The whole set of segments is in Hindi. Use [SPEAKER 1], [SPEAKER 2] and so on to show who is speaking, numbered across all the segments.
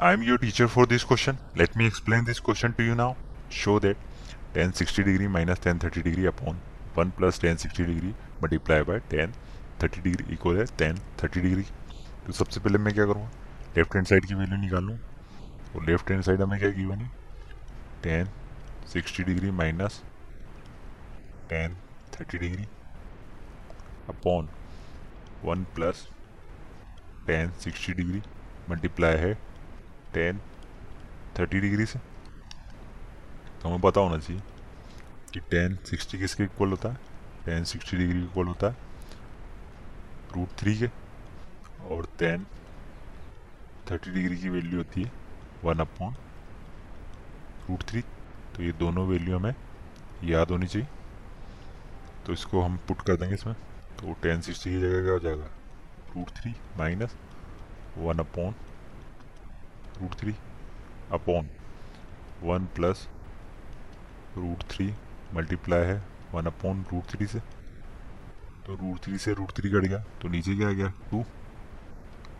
[SPEAKER 1] I am your teacher for this question. Let me explain this question to you now. Show that tan 60 degree minus tan 30 degree upon 1 plus tan 60 degree multiply by tan 30 degree equal है tan 30 डिग्री तो सबसे पहले मैं क्या करूँगा लेफ़्ट हैंड साइड की वैल्यू निकालूँ और लेफ़्ट हैंड साइड हमें क्या गिवन है tan 60 degree minus tan 30 degree upon 1 plus tan 60 degree multiply है टेन थर्टी डिग्री से। तो हमें पता होना चाहिए कि टेन सिक्सटी किसके इक्वल होता है? टेन सिक्सटी डिग्री इक्वल होता है। रूट थ्री के। और टेन थर्टी डिग्री की वैल्यू होती है वन अपॉन रूट थ्री तो ये दोनों वैल्यू हमें याद होनी चाहिए। तो इसको हम पुट कर देंगे इसमें। तो टेन सिक्सटी की जगह क्या हो जाएगा? Root three minus one upon root three upon one plus root three multiply है वन अपॉन रूट थ्री से। तो रूट थ्री से रूट थ्री कट गया। तो नीचे क्या आ गया? टू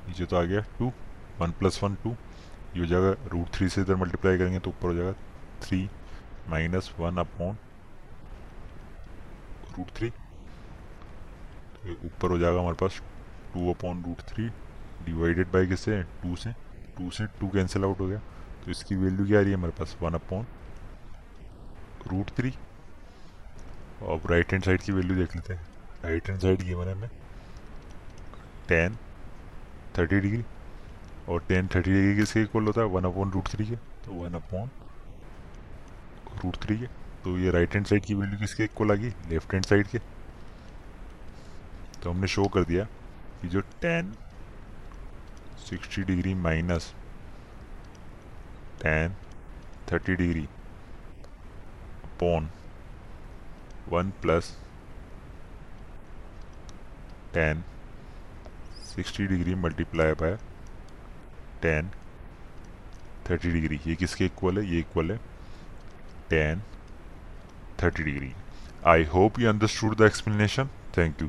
[SPEAKER 1] नीचे तो आ गया two one plus one two ये हो जाएगा रूट थ्री से इधर मल्टीप्लाई करेंगे तो ऊपर हो जाएगा three minus one upon root three ऊपर हो जाएगा हमारे पास two upon root three divided by किससे? टू से। टू से टू कैंसिल आउट हो गया। तो इसकी वैल्यू क्या आ रही है? हमारे पास वन अपॉन रूट थ्री। अब राइट हैंड साइड की वैल्यू देख लेते हैं। राइट हैंड साइड गिवन है हमें टेन थर्टी डिग्री और टेन थर्टी डिग्री किसके इक्वल होता है? वन अपॉन रूट थ्री के। तो वन अपॉन रूट थ्री के। तो ये राइट हैंड साइड की वैल्यू किसके इक्वल आ गई? लेफ़्ट हैंड साइड के। तो हमने शो कर दिया कि जो tan sixty degree minus tan, thirty degree upon one plus tan, sixty degree multiply by tan, thirty degree. ये किसके इक्वल है? ये इक्वल है tan, thirty degree. I hope you understood the explanation thank you